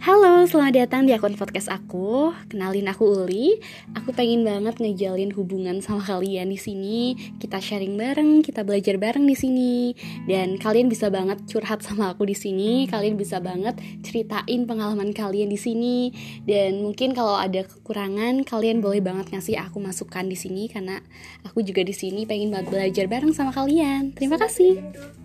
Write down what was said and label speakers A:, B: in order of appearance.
A: Halo, selamat datang di akun podcast aku. Kenalin aku Uli. Aku pengen banget ngejalin hubungan sama kalian di sini. Kita sharing bareng, kita belajar bareng di sini. Dan kalian bisa banget curhat sama aku di sini. Kalian bisa banget ceritain pengalaman kalian di sini. Dan mungkin kalau ada kekurangan, kalian boleh banget ngasih aku masukan di sini karena aku juga di sini pengen banget belajar bareng sama kalian. Terima kasih. Gitu.